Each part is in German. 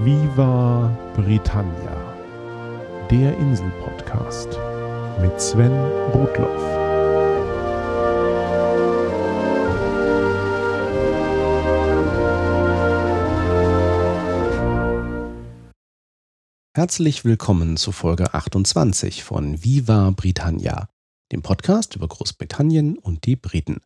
Viva Britannia, der Insel-Podcast mit Sven Rudloff. Herzlich willkommen zu Folge 28 von Viva Britannia, dem Podcast über Großbritannien und die Briten.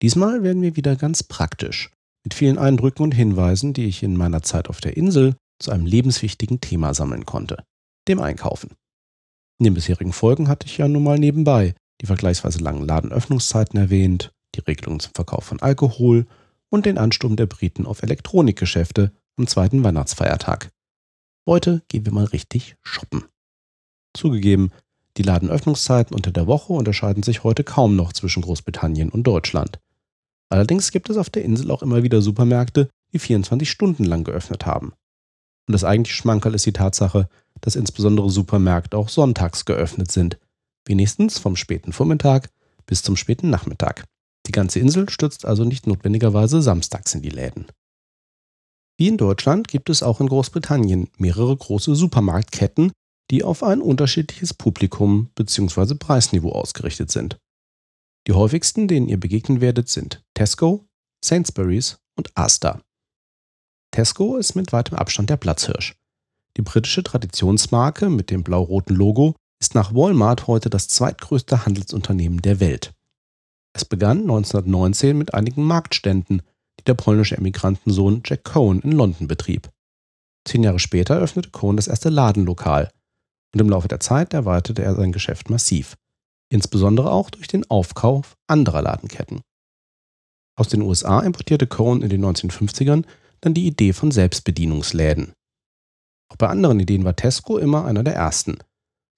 Diesmal werden wir wieder ganz praktisch mit vielen Eindrücken und Hinweisen, die ich in meiner Zeit auf der Insel zu einem lebenswichtigen Thema sammeln konnte, dem Einkaufen. In den bisherigen Folgen hatte ich ja nun mal nebenbei die vergleichsweise langen Ladenöffnungszeiten erwähnt, die Regelungen zum Verkauf von Alkohol und den Ansturm der Briten auf Elektronikgeschäfte am zweiten Weihnachtsfeiertag. Heute gehen wir mal richtig shoppen. Zugegeben, die Ladenöffnungszeiten unter der Woche unterscheiden sich heute kaum noch zwischen Großbritannien und Deutschland. Allerdings gibt es auf der Insel auch immer wieder Supermärkte, die 24 Stunden lang geöffnet haben. Und das eigentliche Schmankerl ist die Tatsache, dass insbesondere Supermärkte auch sonntags geöffnet sind. Wenigstens vom späten Vormittag bis zum späten Nachmittag. Die ganze Insel stürzt also nicht notwendigerweise samstags in die Läden. Wie in Deutschland gibt es auch in Großbritannien mehrere große Supermarktketten, die auf ein unterschiedliches Publikum bzw. Preisniveau ausgerichtet sind. Die häufigsten, denen ihr begegnen werdet, sind Tesco, Sainsbury's und Asda. Tesco ist mit weitem Abstand der Platzhirsch. Die britische Traditionsmarke mit dem blau-roten Logo ist nach Walmart heute das zweitgrößte Handelsunternehmen der Welt. Es begann 1919 mit einigen Marktständen, die der polnische Emigrantensohn Jack Cohen in London betrieb. Zehn Jahre später öffnete Cohen das erste Ladenlokal und im Laufe der Zeit erweiterte er sein Geschäft massiv insbesondere auch durch den Aufkauf anderer Ladenketten. Aus den USA importierte Cohen in den 1950ern dann die Idee von Selbstbedienungsläden. Auch bei anderen Ideen war Tesco immer einer der ersten,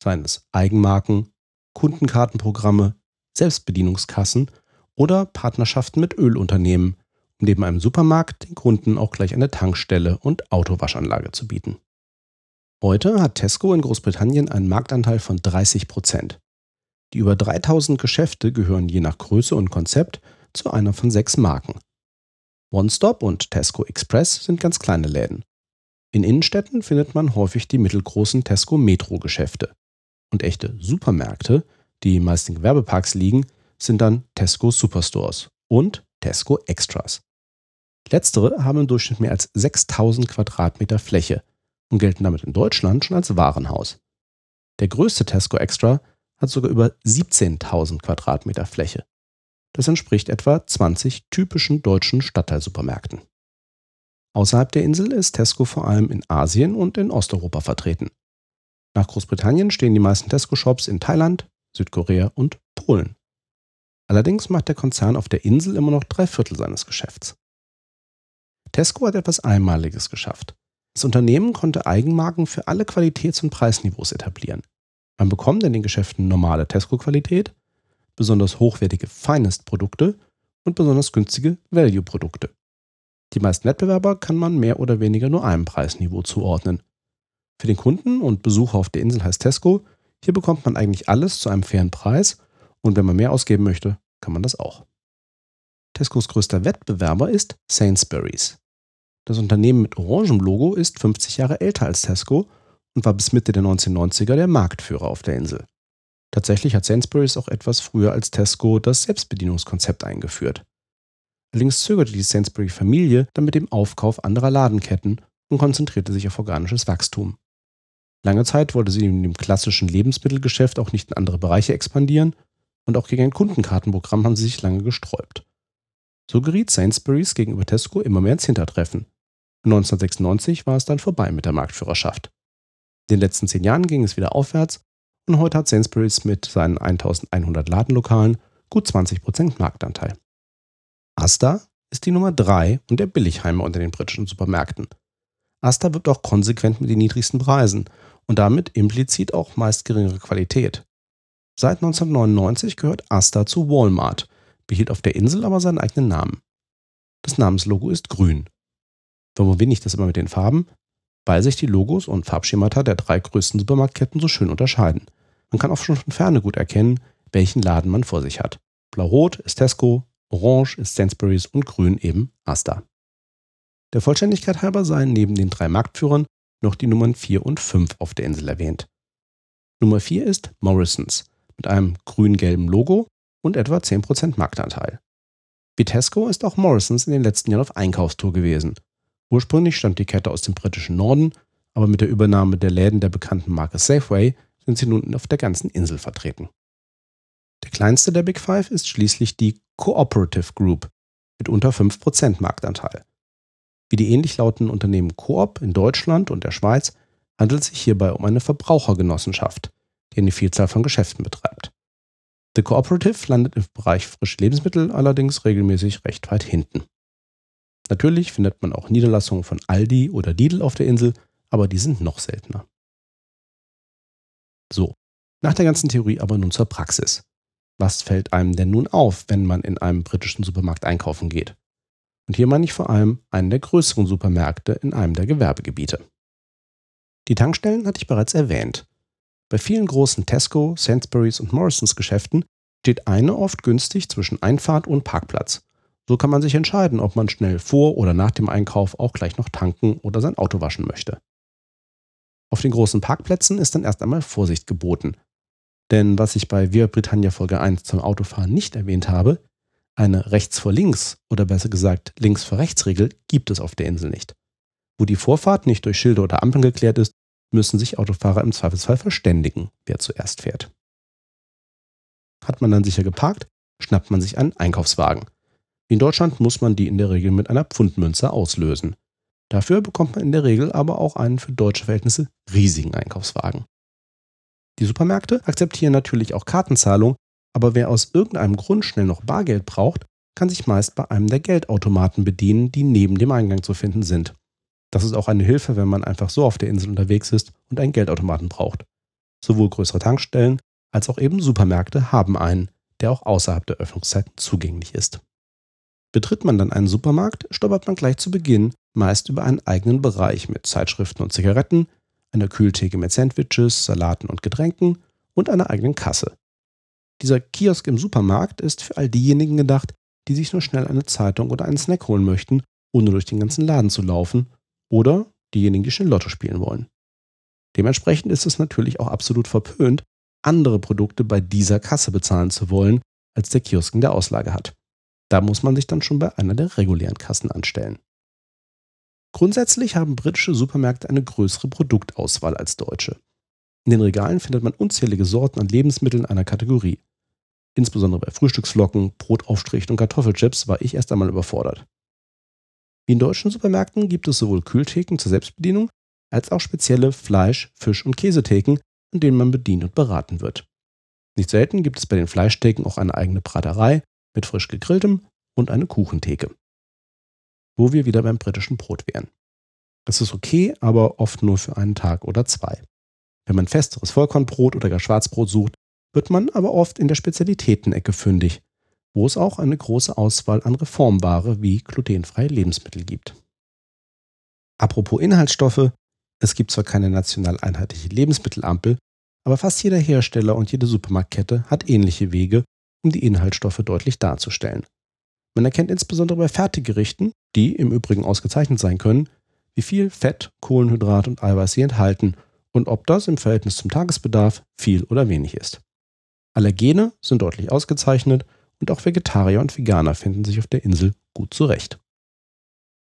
seien es Eigenmarken, Kundenkartenprogramme, Selbstbedienungskassen oder Partnerschaften mit Ölunternehmen, um neben einem Supermarkt den Kunden auch gleich eine Tankstelle und Autowaschanlage zu bieten. Heute hat Tesco in Großbritannien einen Marktanteil von 30 Prozent. Die über 3000 Geschäfte gehören je nach Größe und Konzept zu einer von sechs Marken. OneStop und Tesco Express sind ganz kleine Läden. In Innenstädten findet man häufig die mittelgroßen Tesco Metro Geschäfte. Und echte Supermärkte, die meist in Gewerbeparks liegen, sind dann Tesco Superstores und Tesco Extras. Letztere haben im Durchschnitt mehr als 6000 Quadratmeter Fläche und gelten damit in Deutschland schon als Warenhaus. Der größte Tesco Extra hat sogar über 17.000 Quadratmeter Fläche. Das entspricht etwa 20 typischen deutschen Stadtteilsupermärkten. Außerhalb der Insel ist Tesco vor allem in Asien und in Osteuropa vertreten. Nach Großbritannien stehen die meisten Tesco-Shops in Thailand, Südkorea und Polen. Allerdings macht der Konzern auf der Insel immer noch drei Viertel seines Geschäfts. Tesco hat etwas Einmaliges geschafft. Das Unternehmen konnte Eigenmarken für alle Qualitäts- und Preisniveaus etablieren. Man bekommt in den Geschäften normale Tesco-Qualität, besonders hochwertige Finest-Produkte und besonders günstige Value-Produkte. Die meisten Wettbewerber kann man mehr oder weniger nur einem Preisniveau zuordnen. Für den Kunden und Besucher auf der Insel heißt Tesco, hier bekommt man eigentlich alles zu einem fairen Preis und wenn man mehr ausgeben möchte, kann man das auch. Tescos größter Wettbewerber ist Sainsbury's. Das Unternehmen mit orangem Logo ist 50 Jahre älter als Tesco und war bis Mitte der 1990er der Marktführer auf der Insel. Tatsächlich hat Sainsbury's auch etwas früher als Tesco das Selbstbedienungskonzept eingeführt. Allerdings zögerte die Sainsbury-Familie dann mit dem Aufkauf anderer Ladenketten und konzentrierte sich auf organisches Wachstum. Lange Zeit wollte sie in dem klassischen Lebensmittelgeschäft auch nicht in andere Bereiche expandieren und auch gegen ein Kundenkartenprogramm haben sie sich lange gesträubt. So geriet Sainsbury's gegenüber Tesco immer mehr ins Hintertreffen. 1996 war es dann vorbei mit der Marktführerschaft. In den letzten zehn Jahren ging es wieder aufwärts und heute hat Sainsbury's mit seinen 1100 Ladenlokalen gut 20% Marktanteil. Asta ist die Nummer 3 und der Billigheimer unter den britischen Supermärkten. Asta wirbt auch konsequent mit den niedrigsten Preisen und damit implizit auch meist geringere Qualität. Seit 1999 gehört Asta zu Walmart, behielt auf der Insel aber seinen eigenen Namen. Das Namenslogo ist grün. Warum erwähne ich das immer mit den Farben? Weil sich die Logos und Farbschemata der drei größten Supermarktketten so schön unterscheiden. Man kann auch schon von Ferne gut erkennen, welchen Laden man vor sich hat. Blau-Rot ist Tesco, Orange ist Sainsbury's und Grün eben Asta. Der Vollständigkeit halber seien neben den drei Marktführern noch die Nummern 4 und 5 auf der Insel erwähnt. Nummer 4 ist Morrisons mit einem grün-gelben Logo und etwa 10% Marktanteil. Vitesco ist auch Morrisons in den letzten Jahren auf Einkaufstour gewesen. Ursprünglich stammt die Kette aus dem britischen Norden, aber mit der Übernahme der Läden der bekannten Marke Safeway sind sie nun auf der ganzen Insel vertreten. Der kleinste der Big Five ist schließlich die Cooperative Group mit unter 5% Marktanteil. Wie die ähnlich lautenden Unternehmen Coop in Deutschland und der Schweiz handelt es sich hierbei um eine Verbrauchergenossenschaft, die eine Vielzahl von Geschäften betreibt. The Cooperative landet im Bereich frische Lebensmittel allerdings regelmäßig recht weit hinten. Natürlich findet man auch Niederlassungen von Aldi oder Lidl auf der Insel, aber die sind noch seltener. So, nach der ganzen Theorie aber nun zur Praxis. Was fällt einem denn nun auf, wenn man in einem britischen Supermarkt einkaufen geht? Und hier meine ich vor allem einen der größeren Supermärkte in einem der Gewerbegebiete. Die Tankstellen hatte ich bereits erwähnt. Bei vielen großen Tesco, Sainsbury's und Morrisons Geschäften steht eine oft günstig zwischen Einfahrt und Parkplatz. So kann man sich entscheiden, ob man schnell vor oder nach dem Einkauf auch gleich noch tanken oder sein Auto waschen möchte. Auf den großen Parkplätzen ist dann erst einmal Vorsicht geboten. Denn was ich bei Via Britannia Folge 1 zum Autofahren nicht erwähnt habe, eine rechts vor links oder besser gesagt links vor rechts Regel gibt es auf der Insel nicht. Wo die Vorfahrt nicht durch Schilder oder Ampeln geklärt ist, müssen sich Autofahrer im Zweifelsfall verständigen, wer zuerst fährt. Hat man dann sicher geparkt, schnappt man sich einen Einkaufswagen. In Deutschland muss man die in der Regel mit einer Pfundmünze auslösen. Dafür bekommt man in der Regel aber auch einen für deutsche Verhältnisse riesigen Einkaufswagen. Die Supermärkte akzeptieren natürlich auch Kartenzahlung, aber wer aus irgendeinem Grund schnell noch Bargeld braucht, kann sich meist bei einem der Geldautomaten bedienen, die neben dem Eingang zu finden sind. Das ist auch eine Hilfe, wenn man einfach so auf der Insel unterwegs ist und einen Geldautomaten braucht. Sowohl größere Tankstellen als auch eben Supermärkte haben einen, der auch außerhalb der Öffnungszeiten zugänglich ist. Betritt man dann einen Supermarkt, stolpert man gleich zu Beginn meist über einen eigenen Bereich mit Zeitschriften und Zigaretten, einer Kühltheke mit Sandwiches, Salaten und Getränken und einer eigenen Kasse. Dieser Kiosk im Supermarkt ist für all diejenigen gedacht, die sich nur schnell eine Zeitung oder einen Snack holen möchten, ohne durch den ganzen Laden zu laufen, oder diejenigen, die schnell Lotto spielen wollen. Dementsprechend ist es natürlich auch absolut verpönt, andere Produkte bei dieser Kasse bezahlen zu wollen, als der Kiosk in der Auslage hat. Da muss man sich dann schon bei einer der regulären Kassen anstellen. Grundsätzlich haben britische Supermärkte eine größere Produktauswahl als deutsche. In den Regalen findet man unzählige Sorten an Lebensmitteln einer Kategorie. Insbesondere bei Frühstücksflocken, Brotaufstrichen und Kartoffelchips war ich erst einmal überfordert. Wie in deutschen Supermärkten gibt es sowohl Kühltheken zur Selbstbedienung als auch spezielle Fleisch-, Fisch- und Käsetheken, an denen man bedient und beraten wird. Nicht selten gibt es bei den Fleischtheken auch eine eigene Braterei mit frisch gegrilltem und eine Kuchentheke wo wir wieder beim britischen Brot wären. Das ist okay, aber oft nur für einen Tag oder zwei. Wenn man festeres Vollkornbrot oder gar Schwarzbrot sucht, wird man aber oft in der Spezialitätenecke fündig, wo es auch eine große Auswahl an Reformbare wie glutenfreie Lebensmittel gibt. Apropos Inhaltsstoffe, es gibt zwar keine national einheitliche Lebensmittelampel, aber fast jeder Hersteller und jede Supermarktkette hat ähnliche Wege, um die Inhaltsstoffe deutlich darzustellen. Man erkennt insbesondere bei Fertiggerichten, die im Übrigen ausgezeichnet sein können, wie viel Fett, Kohlenhydrat und Eiweiß sie enthalten und ob das im Verhältnis zum Tagesbedarf viel oder wenig ist. Allergene sind deutlich ausgezeichnet und auch Vegetarier und Veganer finden sich auf der Insel gut zurecht.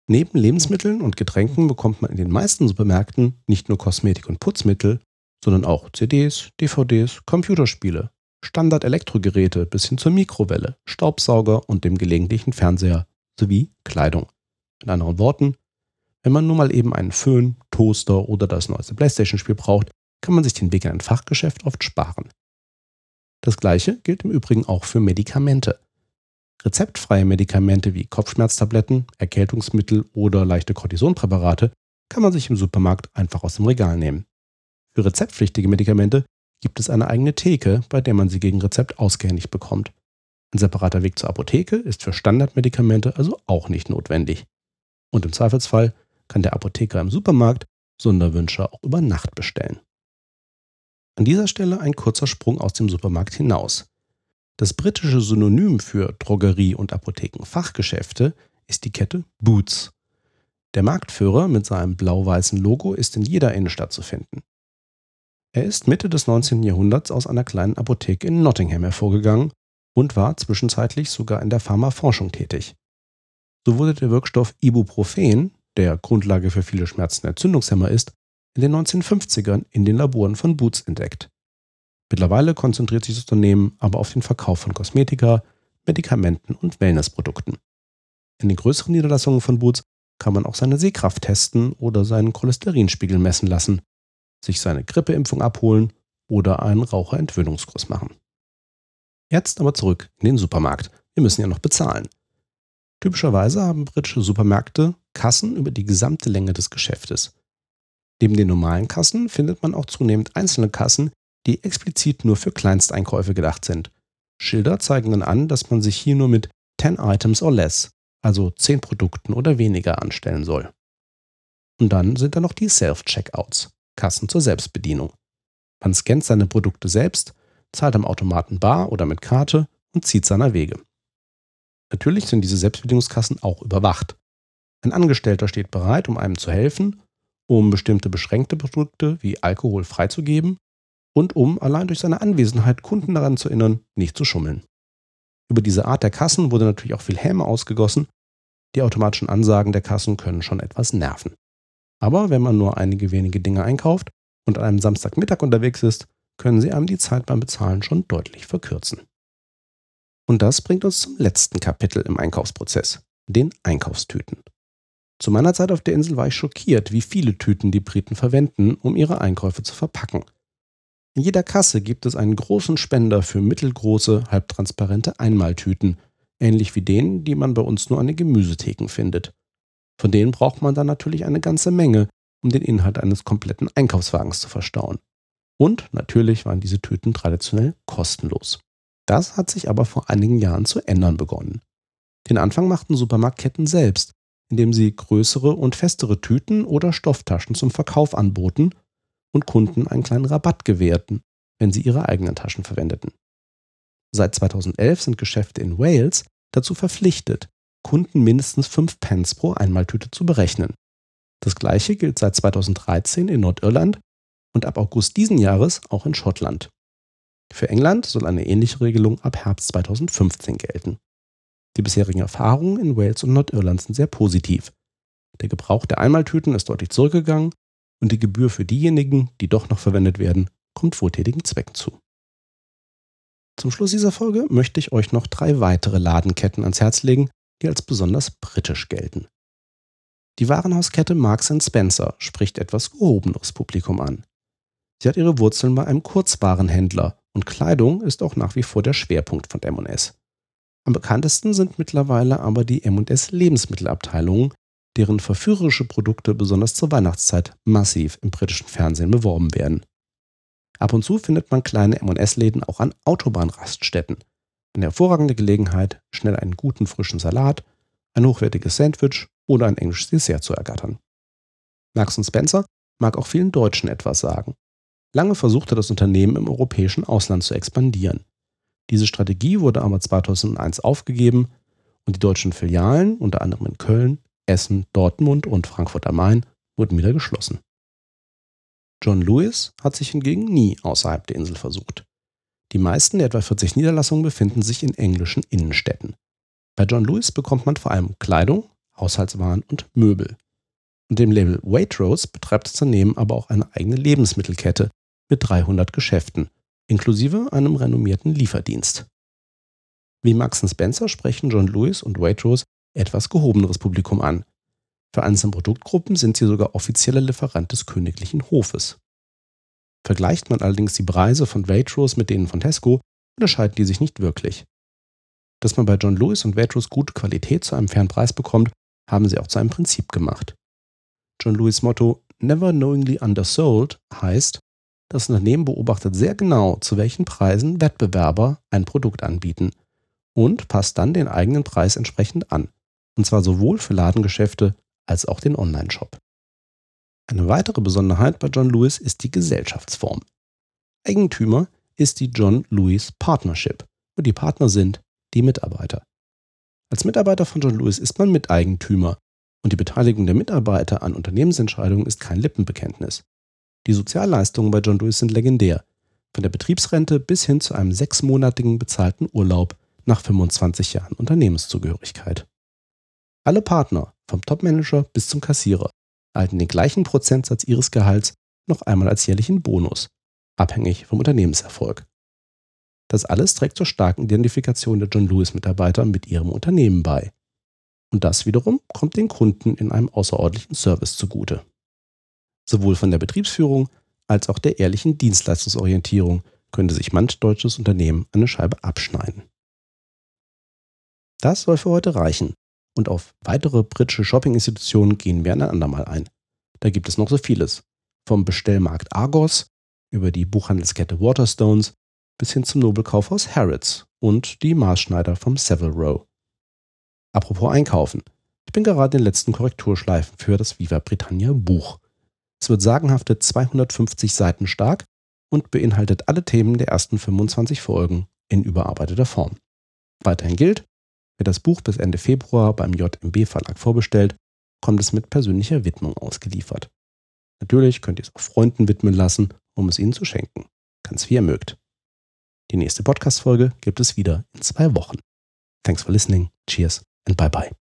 Neben Lebensmitteln und Getränken bekommt man in den meisten Supermärkten nicht nur Kosmetik und Putzmittel, sondern auch CDs, DVDs, Computerspiele, Standard-Elektrogeräte bis hin zur Mikrowelle, Staubsauger und dem gelegentlichen Fernseher sowie Kleidung. Mit anderen Worten, wenn man nun mal eben einen Föhn, Toaster oder das neueste Playstation-Spiel braucht, kann man sich den Weg in ein Fachgeschäft oft sparen. Das gleiche gilt im Übrigen auch für Medikamente. Rezeptfreie Medikamente wie Kopfschmerztabletten, Erkältungsmittel oder leichte Kortisonpräparate kann man sich im Supermarkt einfach aus dem Regal nehmen. Für rezeptpflichtige Medikamente gibt es eine eigene Theke, bei der man sie gegen Rezept ausgehändigt bekommt. Ein separater Weg zur Apotheke ist für Standardmedikamente also auch nicht notwendig. Und im Zweifelsfall kann der Apotheker im Supermarkt Sonderwünsche auch über Nacht bestellen. An dieser Stelle ein kurzer Sprung aus dem Supermarkt hinaus. Das britische Synonym für Drogerie- und Apothekenfachgeschäfte ist die Kette Boots. Der Marktführer mit seinem blau-weißen Logo ist in jeder Innenstadt zu finden. Er ist Mitte des 19. Jahrhunderts aus einer kleinen Apotheke in Nottingham hervorgegangen und war zwischenzeitlich sogar in der Pharmaforschung tätig. So wurde der Wirkstoff Ibuprofen, der Grundlage für viele Schmerzen Entzündungshemmer ist, in den 1950ern in den Laboren von Boots entdeckt. Mittlerweile konzentriert sich das Unternehmen aber auf den Verkauf von Kosmetika, Medikamenten und Wellnessprodukten. In den größeren Niederlassungen von Boots kann man auch seine Sehkraft testen oder seinen Cholesterinspiegel messen lassen, sich seine Grippeimpfung abholen oder einen Raucherentwöhnungskurs machen. Jetzt aber zurück in den Supermarkt. Wir müssen ja noch bezahlen. Typischerweise haben britische Supermärkte Kassen über die gesamte Länge des Geschäftes. Neben den normalen Kassen findet man auch zunehmend einzelne Kassen, die explizit nur für Kleinsteinkäufe gedacht sind. Schilder zeigen dann an, dass man sich hier nur mit 10 Items or less, also 10 Produkten oder weniger anstellen soll. Und dann sind da noch die Self-Checkouts, Kassen zur Selbstbedienung. Man scannt seine Produkte selbst, zahlt am Automaten bar oder mit Karte und zieht seiner Wege. Natürlich sind diese Selbstbedienungskassen auch überwacht. Ein Angestellter steht bereit, um einem zu helfen, um bestimmte beschränkte Produkte wie Alkohol freizugeben und um allein durch seine Anwesenheit Kunden daran zu erinnern, nicht zu schummeln. Über diese Art der Kassen wurde natürlich auch viel Häme ausgegossen. Die automatischen Ansagen der Kassen können schon etwas nerven. Aber wenn man nur einige wenige Dinge einkauft und an einem Samstagmittag unterwegs ist, können sie einem die Zeit beim Bezahlen schon deutlich verkürzen. Und das bringt uns zum letzten Kapitel im Einkaufsprozess, den Einkaufstüten. Zu meiner Zeit auf der Insel war ich schockiert, wie viele Tüten die Briten verwenden, um ihre Einkäufe zu verpacken. In jeder Kasse gibt es einen großen Spender für mittelgroße, halbtransparente Einmaltüten, ähnlich wie denen, die man bei uns nur an den Gemüsetheken findet. Von denen braucht man dann natürlich eine ganze Menge, um den Inhalt eines kompletten Einkaufswagens zu verstauen. Und natürlich waren diese Tüten traditionell kostenlos. Das hat sich aber vor einigen Jahren zu ändern begonnen. Den Anfang machten Supermarktketten selbst, indem sie größere und festere Tüten oder Stofftaschen zum Verkauf anboten und Kunden einen kleinen Rabatt gewährten, wenn sie ihre eigenen Taschen verwendeten. Seit 2011 sind Geschäfte in Wales dazu verpflichtet, Kunden mindestens 5 Pence pro Einmaltüte zu berechnen. Das gleiche gilt seit 2013 in Nordirland und ab August diesen Jahres auch in Schottland. Für England soll eine ähnliche Regelung ab Herbst 2015 gelten. Die bisherigen Erfahrungen in Wales und Nordirland sind sehr positiv. Der Gebrauch der Einmaltüten ist deutlich zurückgegangen und die Gebühr für diejenigen, die doch noch verwendet werden, kommt wohltätigen Zwecken zu. Zum Schluss dieser Folge möchte ich euch noch drei weitere Ladenketten ans Herz legen, die als besonders britisch gelten. Die Warenhauskette Marks Spencer spricht etwas gehobeneres Publikum an. Sie hat ihre Wurzeln bei einem Kurzwarenhändler und Kleidung ist auch nach wie vor der Schwerpunkt von M&S. Am bekanntesten sind mittlerweile aber die M&S Lebensmittelabteilungen, deren verführerische Produkte besonders zur Weihnachtszeit massiv im britischen Fernsehen beworben werden. Ab und zu findet man kleine M&S-Läden auch an Autobahnraststätten. Eine hervorragende Gelegenheit, schnell einen guten frischen Salat, ein hochwertiges Sandwich oder ein englisches Dessert zu ergattern. Marks Spencer mag auch vielen Deutschen etwas sagen. Lange versuchte das Unternehmen im europäischen Ausland zu expandieren. Diese Strategie wurde aber 2001 aufgegeben und die deutschen Filialen, unter anderem in Köln, Essen, Dortmund und Frankfurt am Main, wurden wieder geschlossen. John Lewis hat sich hingegen nie außerhalb der Insel versucht. Die meisten der etwa 40 Niederlassungen befinden sich in englischen Innenstädten. Bei John Lewis bekommt man vor allem Kleidung, Haushaltswaren und Möbel. Unter dem Label Waitrose betreibt das Unternehmen aber auch eine eigene Lebensmittelkette mit 300 Geschäften, inklusive einem renommierten Lieferdienst. Wie Max Spencer sprechen John Lewis und Waitrose etwas gehobeneres Publikum an. Für einzelne Produktgruppen sind sie sogar offizieller Lieferant des königlichen Hofes. Vergleicht man allerdings die Preise von Waitrose mit denen von Tesco, unterscheiden die sich nicht wirklich. Dass man bei John Lewis und Waitrose gute Qualität zu einem fairen Preis bekommt, haben sie auch zu einem Prinzip gemacht. John Lewis Motto Never knowingly undersold heißt, das Unternehmen beobachtet sehr genau, zu welchen Preisen Wettbewerber ein Produkt anbieten und passt dann den eigenen Preis entsprechend an. Und zwar sowohl für Ladengeschäfte als auch den Online-Shop. Eine weitere Besonderheit bei John Lewis ist die Gesellschaftsform. Eigentümer ist die John Lewis Partnership und die Partner sind die Mitarbeiter. Als Mitarbeiter von John Lewis ist man Miteigentümer Und die Beteiligung der Mitarbeiter an Unternehmensentscheidungen ist kein Lippenbekenntnis. Die Sozialleistungen bei John Lewis sind legendär. Von der Betriebsrente bis hin zu einem sechsmonatigen bezahlten Urlaub nach 25 Jahren Unternehmenszugehörigkeit. Alle Partner, vom Topmanager bis zum Kassierer, erhalten den gleichen Prozentsatz ihres Gehalts noch einmal als jährlichen Bonus, abhängig vom Unternehmenserfolg. Das alles trägt zur starken Identifikation der John Lewis-Mitarbeiter mit ihrem Unternehmen bei. Und das wiederum kommt den Kunden in einem außerordentlichen Service zugute. Sowohl von der Betriebsführung als auch der ehrlichen Dienstleistungsorientierung könnte sich manch deutsches Unternehmen eine Scheibe abschneiden. Das soll für heute reichen. Und auf weitere britische Shopping-Institutionen gehen wir ein andermal ein. Da gibt es noch so vieles. Vom Bestellmarkt Argos über die Buchhandelskette Waterstones bis hin zum Nobelkaufhaus Harrods und die Maßschneider vom Savile Row. Apropos Einkaufen. Ich bin gerade in den letzten Korrekturschleifen für das Viva Britannia Buch. Es wird sagenhafte 250 Seiten stark und beinhaltet alle Themen der ersten 25 Folgen in überarbeiteter Form. Weiterhin gilt, wer das Buch bis Ende Februar beim JMB Verlag vorbestellt, kommt es mit persönlicher Widmung ausgeliefert. Natürlich könnt ihr es auch Freunden widmen lassen, um es ihnen zu schenken. Ganz wie ihr mögt. Die nächste Podcast-Folge gibt es wieder in zwei Wochen. Thanks for listening. Cheers and bye bye.